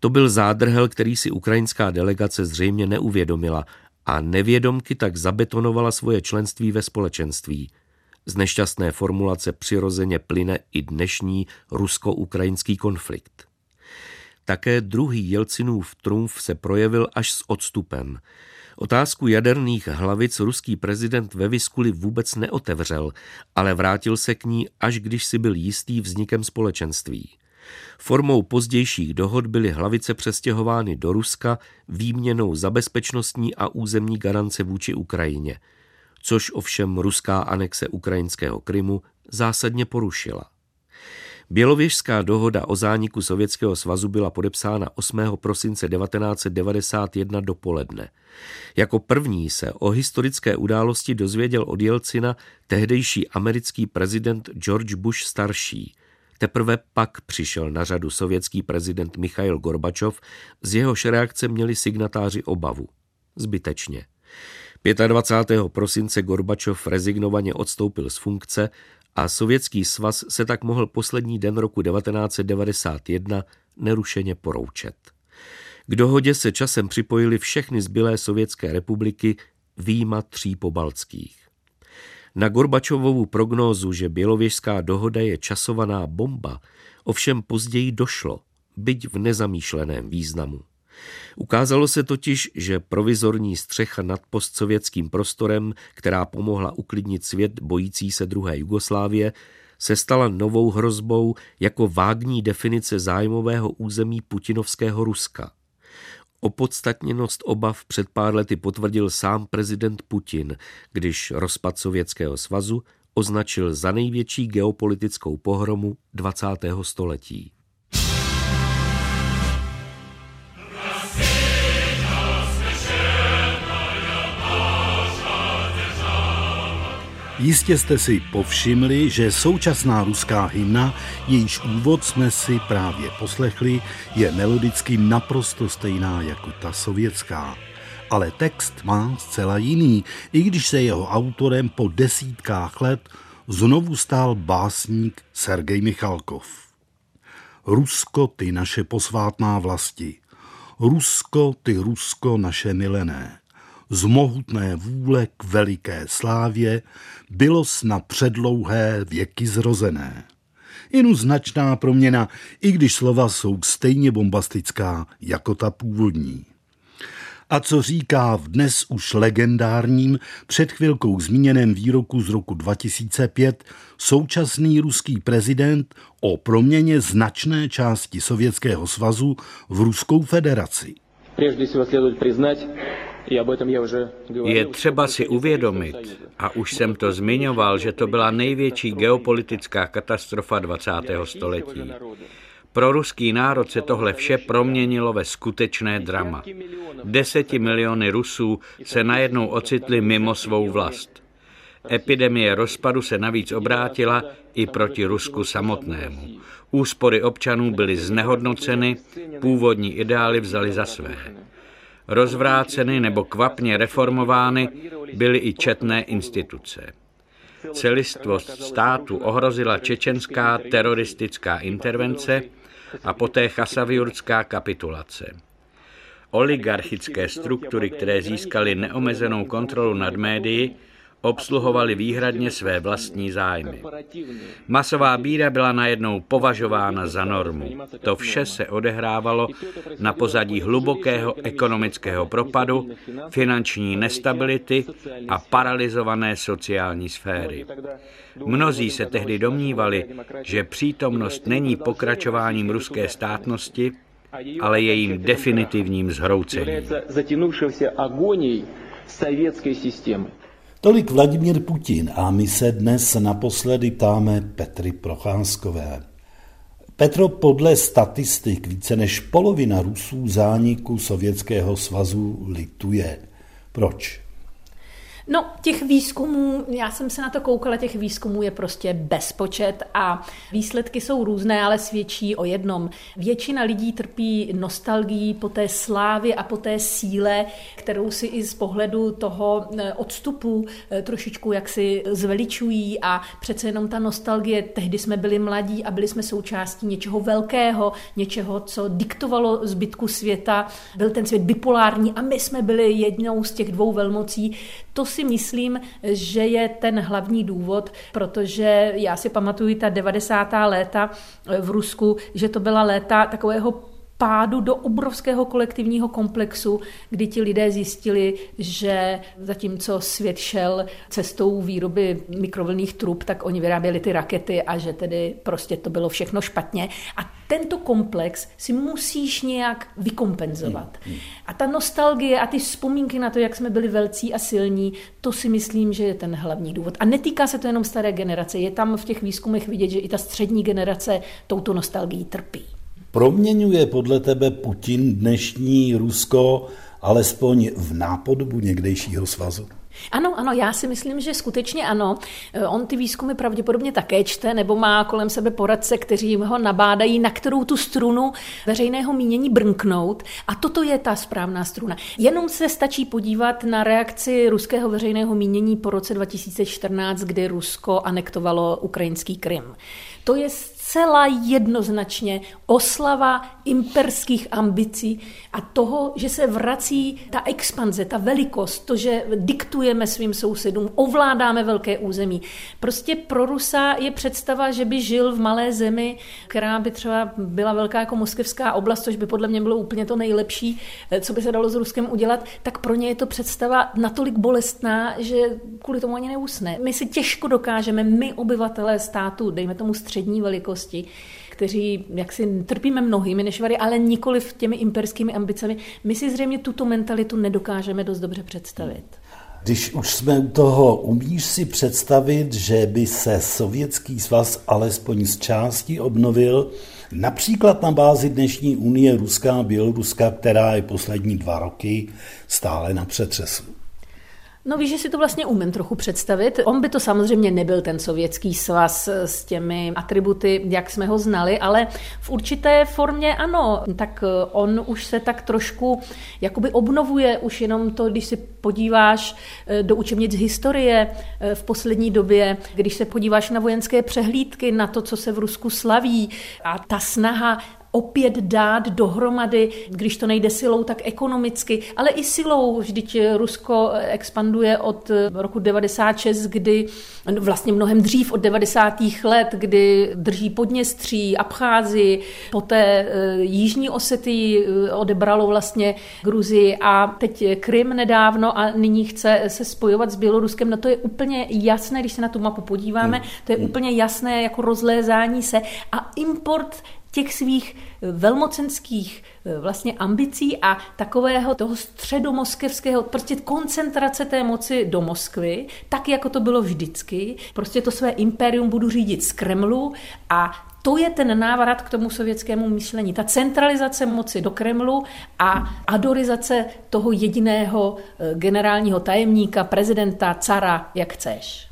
To byl zádrhel, který si ukrajinská delegace zřejmě neuvědomila a nevědomky tak zabetonovala svoje členství ve společenství – z nešťastné formulace přirozeně plyne i dnešní rusko-ukrajinský konflikt. Také druhý Jelcinův trumf se projevil až s odstupem. Otázku jaderných hlavic ruský prezident ve Vyskuli vůbec neotevřel, ale vrátil se k ní, až když si byl jistý vznikem společenství. Formou pozdějších dohod byly hlavice přestěhovány do Ruska výměnou za bezpečnostní a územní garance vůči Ukrajině, což ovšem ruská anexe ukrajinského Krymu zásadně porušila. Bělověžská dohoda o zániku Sovětského svazu byla podepsána 8. prosince 1991 dopoledne. Jako první se o historické události dozvěděl od Jelcina tehdejší americký prezident George Bush starší. Teprve pak přišel na řadu sovětský prezident Michail Gorbačov, z jehož reakce měli signatáři obavu. Zbytečně. 25. prosince Gorbačov rezignovaně odstoupil z funkce a Sovětský svaz se tak mohl poslední den roku 1991 nerušeně poroučet. K dohodě se časem připojily všechny zbylé sovětské republiky výjima tří pobaltských. Na Gorbačovovu prognózu, že bělověžská dohoda je časovaná bomba, ovšem později došlo, byť v nezamýšleném významu. Ukázalo se totiž, že provizorní střecha nad postsovětským prostorem, která pomohla uklidnit svět bojící se druhé Jugoslávie, se stala novou hrozbou jako vágní definice zájmového území putinovského Ruska. Opodstatněnost obav před pár lety potvrdil sám prezident Putin, když rozpad Sovětského svazu označil za největší geopolitickou pohromu 20. století. Jistě jste si povšimli, že současná ruská hymna, jejíž úvod jsme si právě poslechli, je melodicky naprosto stejná jako ta sovětská. Ale text má zcela jiný, i když se jeho autorem po desítkách let znovu stál básník Sergej Michalkov. Rusko, ty naše posvátná vlasti. Rusko, ty Rusko, naše milené z mohutné vůle k veliké slávě bylo snad předlouhé věky zrozené. Jen značná proměna, i když slova jsou stejně bombastická jako ta původní. A co říká v dnes už legendárním, před chvilkou zmíněném výroku z roku 2005 současný ruský prezident o proměně značné části Sovětského svazu v Ruskou federaci. Прежде всего следует признать, je třeba si uvědomit, a už jsem to zmiňoval, že to byla největší geopolitická katastrofa 20. století. Pro ruský národ se tohle vše proměnilo ve skutečné drama. Deseti miliony Rusů se najednou ocitli mimo svou vlast. Epidemie rozpadu se navíc obrátila i proti Rusku samotnému. Úspory občanů byly znehodnoceny, původní ideály vzali za své rozvráceny nebo kvapně reformovány byly i četné instituce. Celistvost státu ohrozila čečenská teroristická intervence a poté chasaviurská kapitulace. Oligarchické struktury, které získaly neomezenou kontrolu nad médií, obsluhovali výhradně své vlastní zájmy. Masová bíra byla najednou považována za normu. To vše se odehrávalo na pozadí hlubokého ekonomického propadu, finanční nestability a paralizované sociální sféry. Mnozí se tehdy domnívali, že přítomnost není pokračováním ruské státnosti, ale jejím definitivním zhroucením. sovětské systémy. Tolik Vladimír Putin a my se dnes naposledy ptáme Petry Procházkové. Petro, podle statistik více než polovina Rusů zániku Sovětského svazu lituje. Proč? No, těch výzkumů, já jsem se na to koukala, těch výzkumů je prostě bezpočet a výsledky jsou různé, ale svědčí o jednom. Většina lidí trpí nostalgií po té slávě a po té síle, kterou si i z pohledu toho eh, odstupu eh, trošičku jaksi zveličují a přece jenom ta nostalgie, tehdy jsme byli mladí a byli jsme součástí něčeho velkého, něčeho, co diktovalo zbytku světa. Byl ten svět bipolární a my jsme byli jednou z těch dvou velmocí. To si myslím, že je ten hlavní důvod, protože já si pamatuju ta 90. léta v Rusku, že to byla léta takového pádu do obrovského kolektivního komplexu, kdy ti lidé zjistili, že zatímco svět šel cestou výroby mikrovlných trub, tak oni vyráběli ty rakety a že tedy prostě to bylo všechno špatně. A tento komplex si musíš nějak vykompenzovat. Hmm, hmm. A ta nostalgie a ty vzpomínky na to, jak jsme byli velcí a silní, to si myslím, že je ten hlavní důvod. A netýká se to jenom staré generace. Je tam v těch výzkumech vidět, že i ta střední generace touto nostalgií trpí. Proměňuje podle tebe Putin dnešní Rusko alespoň v nápodobu někdejšího svazu? Ano, ano, já si myslím, že skutečně ano. Eh, on ty výzkumy pravděpodobně také čte, nebo má kolem sebe poradce, kteří ho nabádají, na kterou tu strunu veřejného mínění brnknout. A toto je ta správná struna. Jenom se stačí podívat na reakci ruského veřejného mínění po roce 2014, kdy Rusko anektovalo ukrajinský Krym. To je zcela jednoznačně oslava imperských ambicí a toho, že se vrací ta expanze, ta velikost, to, že diktujeme svým sousedům, ovládáme velké území. Prostě pro Rusa je představa, že by žil v malé zemi, která by třeba byla velká jako moskevská oblast, což by podle mě bylo úplně to nejlepší, co by se dalo s Ruskem udělat, tak pro ně je to představa natolik bolestná, že kvůli tomu ani neusne. My si těžko dokážeme, my obyvatelé státu, dejme tomu střední velikosti, kteří jaksi trpíme mnohými nešvary, ale nikoli v těmi imperskými ambicemi. My si zřejmě tuto mentalitu nedokážeme dost dobře představit. Když už jsme u toho, umíš si představit, že by se Sovětský svaz alespoň z části obnovil, například na bázi dnešní unie Ruská a Běloruska, která je poslední dva roky stále na přetřesu? No víš, že si to vlastně umím trochu představit. On by to samozřejmě nebyl ten sovětský svaz s těmi atributy, jak jsme ho znali, ale v určité formě ano. Tak eh, on už se tak trošku jakoby obnovuje, už jenom to, když si podíváš eh, do učebnic historie eh, v poslední době, když se podíváš na vojenské přehlídky, na to, co se v Rusku slaví a ta snaha opět dát dohromady, když to nejde silou, tak ekonomicky, ale i silou. Vždyť Rusko expanduje od roku 96, kdy vlastně mnohem dřív od 90. let, kdy drží Podněstří, Abcházi, poté eh, Jižní Osety eh, odebralo vlastně Gruzii a teď Krym nedávno a nyní chce se spojovat s Běloruskem. No to je úplně jasné, když se na tu mapu podíváme, hmm. to je hmm. úplně jasné jako rozlézání se a import těch svých eh, velmocenských eh, vlastně ambicí a takového toho středomoskevského, prostě koncentrace té moci do Moskvy, tak jako to bylo vždycky. Prostě to své impérium budu řídit z Kremlu a to je ten návrat k tomu sovětskému myšlení. Ta centralizace moci do Kremlu a adorizace toho jediného eh, generálního tajemníka, prezidenta, cara, jak chceš.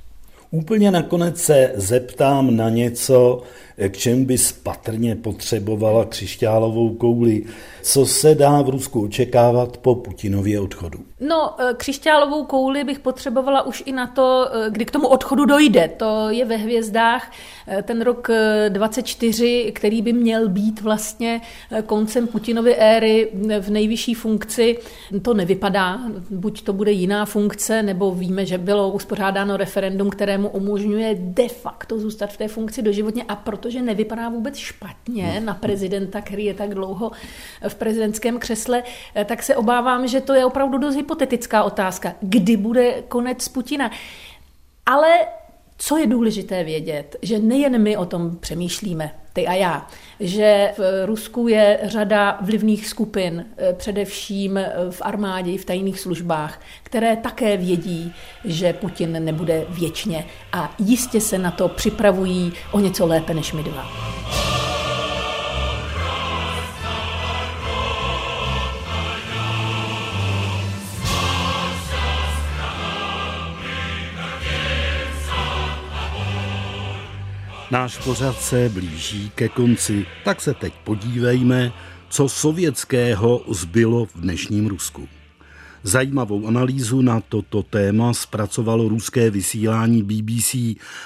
Úplně nakonec se zeptám na něco, k čemu by patrně potřebovala křišťálovou kouli. Co se dá v Rusku očekávat po Putinově odchodu? No, e, křišťálovou kouli bych potřebovala už i na to, e, kdy k tomu odchodu dojde. To je ve hvězdách e, ten rok 24, který by měl být vlastně koncem Putinovy éry v nejvyšší funkci. To nevypadá. Buď to bude jiná funkce, nebo víme, že bylo uspořádáno referendum, kterému umožňuje de facto zůstat v té funkci doživotně a protože nevypadá vůbec špatně na prezidenta, který je tak dlouho v prezidentském křesle, tak se obávám, že to je opravdu dost hypotetická otázka. Kdy bude konec Putina? Ale co je důležité vědět, že nejen my o tom přemýšlíme, ty a já, že v Rusku je řada vlivných skupin, eh, především v armádě i v tajných službách, které také vědí, že Putin nebude věčně a jistě se na to připravují o něco lépe než my dva. Náš pořad se blíží ke konci, tak se teď podívejme, co sovětského zbylo v dnešním Rusku. Zajímavou analýzu na toto téma zpracovalo ruské vysílání BBC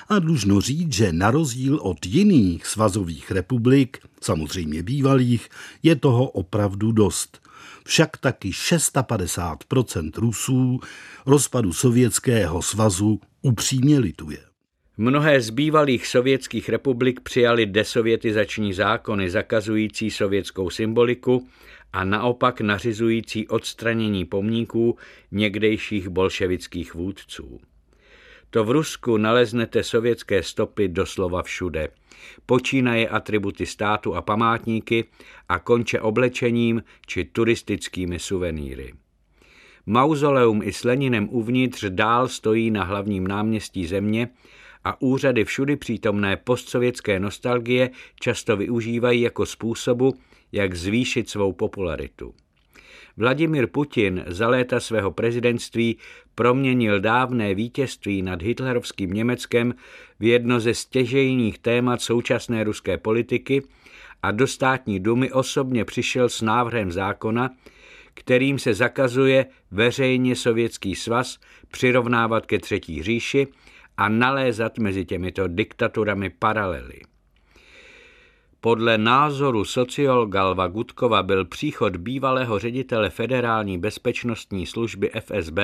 a dlužno říct, že na rozdíl od jiných svazových republik, samozřejmě bývalých, je toho opravdu dost. Však taky 650% Rusů rozpadu Sovětského svazu upřímně lituje. Mnohé z bývalých sovětských republik přijali desovětizační zákony zakazující sovětskou symboliku a naopak nařizující odstranění pomníků někdejších bolševických vůdců. To v Rusku naleznete sovětské stopy doslova všude. Počínaje atributy státu a památníky a konče oblečením či turistickými suvenýry. Mauzoleum i s Leninem uvnitř dál stojí na hlavním náměstí země a úřady všudy přítomné postsovětské nostalgie často využívají jako způsobu, jak zvýšit svou popularitu. Vladimir Putin za léta svého prezidentství proměnil dávné vítězství nad hitlerovským Německem v jedno ze stěžejních témat současné ruské politiky a do státní dumy osobně přišel s návrhem zákona, kterým se zakazuje veřejně sovětský svaz přirovnávat ke třetí říši a nalézat mezi těmito diktaturami paralely. Podle názoru sociologa Lva Gutkova byl příchod bývalého ředitele federální bezpečnostní služby FSB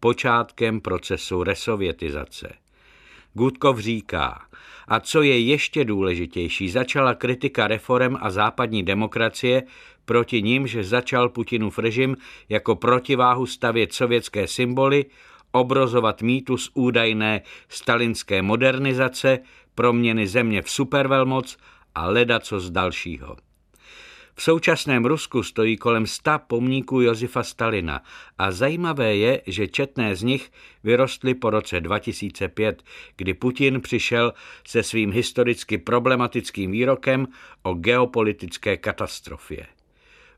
počátkem procesu resovětizace. Gutkov říká, a co je ještě důležitější, začala kritika reform a západní demokracie, proti nímž začal Putinův režim jako protiváhu stavět sovětské symboly, obrozovat mýtus údajné stalinské modernizace, proměny země v supervelmoc a leda co z dalšího. V současném Rusku stojí kolem sta pomníků Josefa Stalina a zajímavé je, že četné z nich vyrostly po roce 2005, kdy Putin přišel se svým historicky problematickým výrokem o geopolitické katastrofě.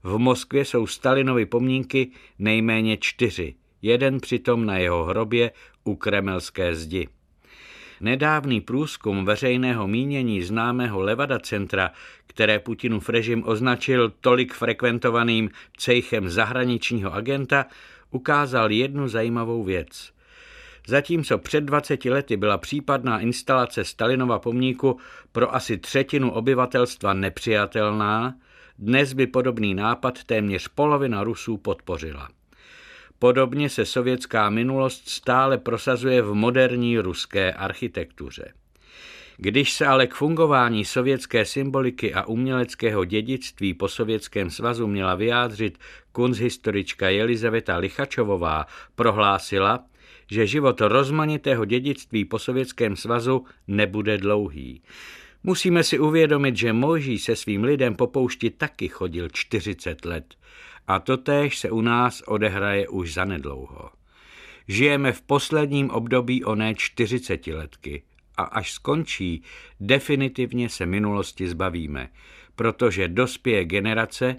V Moskvě jsou Stalinovy pomníky nejméně čtyři, jeden přitom na jeho hrobě u kremelské zdi. Nedávný průzkum veřejného mínění známého Levada centra, které Putinův režim označil tolik frekventovaným cejchem zahraničního agenta, ukázal jednu zajímavou věc. Zatímco před 20 lety byla případná instalace Stalinova pomníku pro asi třetinu obyvatelstva nepřijatelná, dnes by podobný nápad téměř polovina Rusů podpořila. Podobně se sovětská minulost stále prosazuje v moderní ruské architektuře. Když se ale k fungování sovětské symboliky a uměleckého dědictví po Sovětském svazu měla vyjádřit kunsthistorička Jelizaveta Lichačovová, prohlásila, že život rozmanitého dědictví po Sovětském svazu nebude dlouhý. Musíme si uvědomit, že Mojží se svým lidem po poušti taky chodil 40 let. A totéž se u nás odehraje už zanedlouho. Žijeme v posledním období oné čtyřicetiletky a až skončí, definitivně se minulosti zbavíme, protože dospěje generace,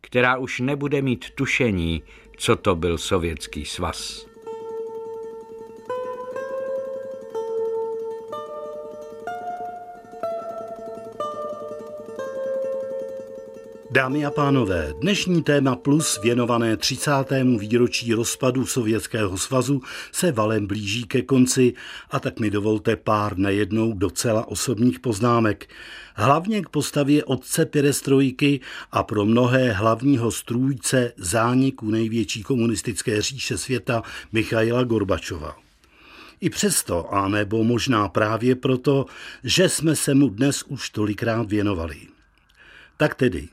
která už nebude mít tušení, co to byl Sovětský svaz. Dámy a pánové, dnešní téma plus věnované 30. výročí rozpadu Sovětského svazu se valem blíží ke konci a tak mi dovolte pár nejednou docela osobních poznámek. Hlavně k postavě otce perestrojky a pro mnohé hlavního strůjce zániku největší komunistické říše světa Michaila Gorbačova. I přesto, a nebo možná právě proto, že jsme se mu dnes už tolikrát věnovali. Tak tedy,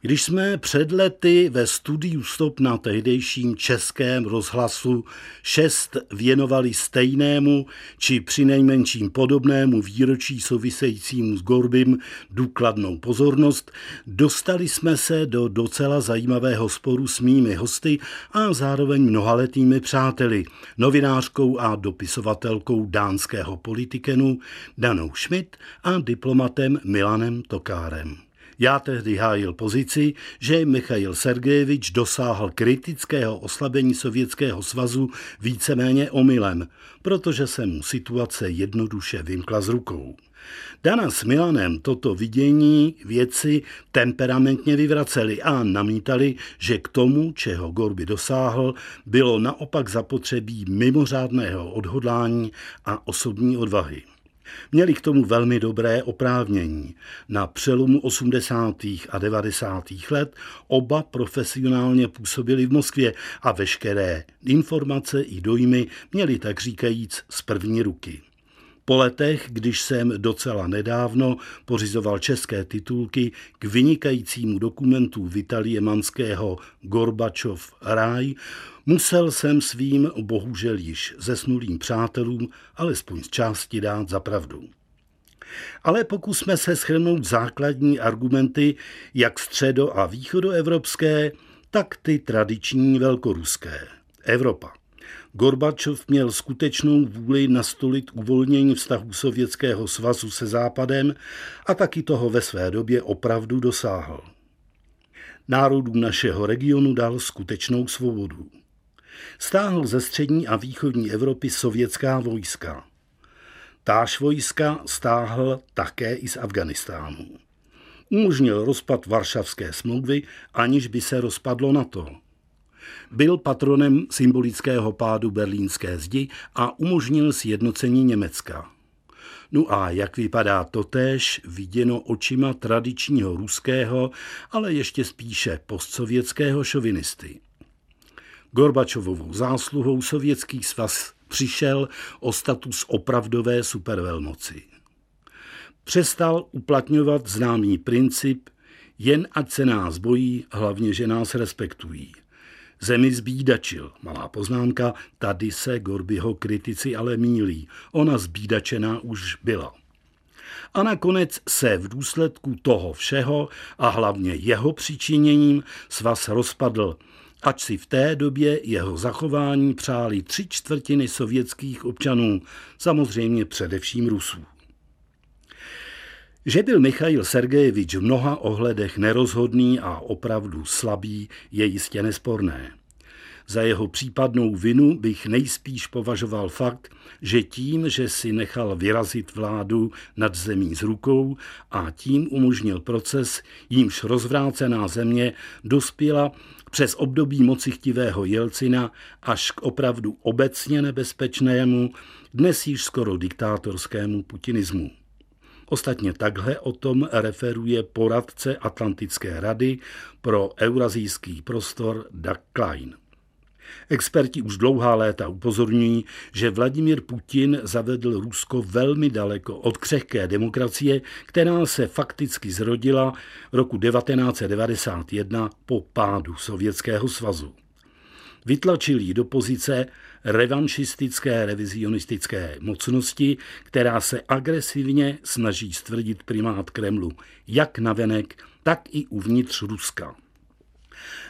když jsme před lety ve studiu Stop na tehdejším českém rozhlasu 6 věnovali stejnému či přinejmenším podobnému výročí souvisejícímu s Gorbim důkladnou pozornost, dostali jsme se do docela zajímavého sporu s mými hosty a zároveň mnohaletými přáteli, novinářkou a dopisovatelkou dánského politikenu Danou Schmidt a diplomatem Milanem Tokárem. Já tehdy hájil pozici, že Michail Sergejevič dosáhl kritického oslabení Sovětského svazu víceméně omylem, protože se mu situace jednoduše vymkla z rukou. Dana s Milanem toto vidění věci temperamentně vyvraceli a namítali, že k tomu, čeho Gorby dosáhl, bylo naopak zapotřebí mimořádného odhodlání a osobní odvahy. Měli k tomu velmi dobré oprávnění. Na přelomu 80. a 90. let oba profesionálně působili v Moskvě a veškeré informace i dojmy měli tak říkajíc z první ruky. Po letech, když jsem docela nedávno pořizoval české titulky k vynikajícímu dokumentu Vitalie Manského Gorbačov Raj, musel jsem svým bohužel již zesnulým přátelům alespoň z části dát za pravdu. Ale pokusme se schrnout základní argumenty, jak středo- a východoevropské, tak ty tradiční velkoruské. Evropa. Gorbačov měl skutečnou vůli nastolit uvolnění vztahů Sovětského svazu se Západem a taky toho ve své době opravdu dosáhl. Národům našeho regionu dal skutečnou svobodu. Stáhl ze střední a východní Evropy sovětská vojska. Táž vojska stáhl také i z Afganistánu. Umožnil rozpad Varšavské smlouvy, aniž by se rozpadlo NATO. Byl patronem symbolického pádu berlínské zdi a umožnil sjednocení Německa. No a jak vypadá totéž viděno očima tradičního ruského, ale ještě spíše postsovětského šovinisty. Gorbačovovou zásluhou sovětský svaz přišel o status opravdové supervelmoci. Přestal uplatňovat známý princip jen ať se nás bojí, hlavně, že nás respektují. Zemi zbídačil. Malá poznámka, tady se Gorbyho kritici ale mílí. Ona zbídačená už byla. A nakonec se v důsledku toho všeho a hlavně jeho přičiněním svaz rozpadl, ač si v té době jeho zachování přáli tři čtvrtiny sovětských občanů, samozřejmě především Rusů. Že byl Michail Sergejevič v mnoha ohledech nerozhodný a opravdu slabý, je jistě nesporné. Za jeho případnou vinu bych nejspíš považoval fakt, že tím, že si nechal vyrazit vládu nad zemí z rukou a tím umožnil proces, jímž rozvrácená země dospěla přes období mocichtivého Jelcina až k opravdu obecně nebezpečnému, dnes již skoro diktátorskému putinismu. Ostatně takhle o tom referuje poradce Atlantické rady pro eurazijský prostor Doug Klein. Experti už dlouhá léta upozorňují, že Vladimír Putin zavedl Rusko velmi daleko od křehké demokracie, která se fakticky zrodila v roku 1991 po pádu Sovětského svazu. Vytlačil ji do pozice revanšistické revizionistické mocnosti, která se agresivně snaží stvrdit primát Kremlu jak navenek, tak i uvnitř Ruska.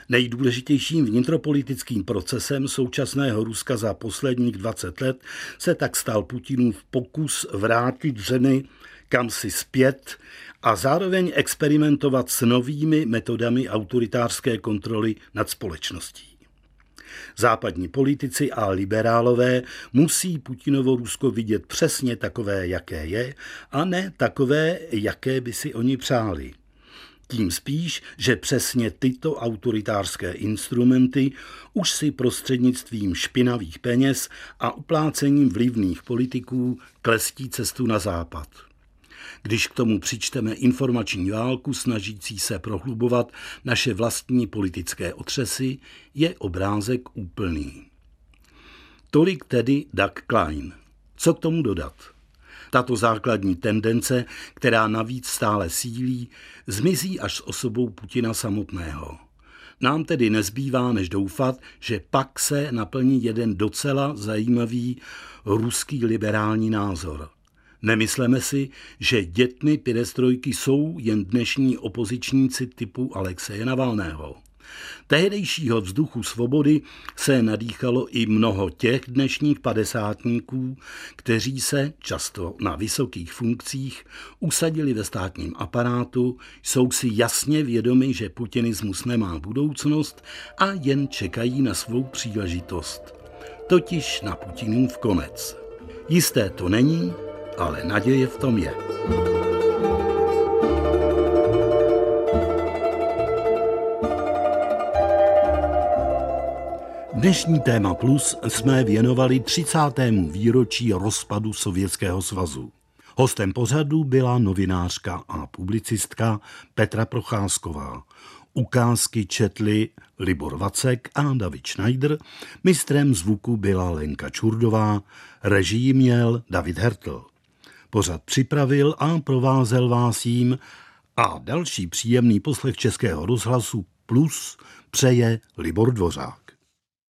Nejdůležitějším vnitropolitickým procesem současného Ruska za posledních 20 let se tak stal Putinův pokus vrátit zemi kam si zpět a zároveň experimentovat s novými metodami autoritářské kontroly nad společností. Západní politici a liberálové musí Putinovo Rusko vidět přesně takové, jaké je, a ne takové, jaké by si oni přáli. Tím spíš, že přesně tyto autoritářské instrumenty už si prostřednictvím špinavých peněz a uplácením vlivných politiků klestí cestu na západ. Když k tomu přičteme informační válku snažící se prohlubovat naše vlastní politické otřesy, je obrázek úplný. Tolik tedy Doug Klein. Co k tomu dodat? Tato základní tendence, která navíc stále sílí, zmizí až s osobou Putina samotného. Nám tedy nezbývá, než doufat, že pak se naplní jeden docela zajímavý ruský liberální názor. Nemysleme si, že dětmi pirestrojky jsou jen dnešní opozičníci typu Alexeje Navalného. Tehdejšího vzduchu svobody se nadýchalo i mnoho těch dnešních padesátníků, kteří se často na vysokých funkcích usadili ve státním aparátu, jsou si jasně vědomi, že putinismus nemá budoucnost a jen čekají na svou příležitost. Totiž na Putinův konec. Jisté to není, ale naděje v tom je. Dnešní téma plus jsme věnovali 30. výročí rozpadu Sovětského svazu. Hostem pořadu byla novinářka a publicistka Petra Procházková. Ukázky četli Libor Vacek a David Schneider, mistrem zvuku byla Lenka Čurdová, režii měl David Hertl. Pořad připravil a provázel vás jím a další příjemný poslech Českého rozhlasu Plus přeje Libor Dvořák.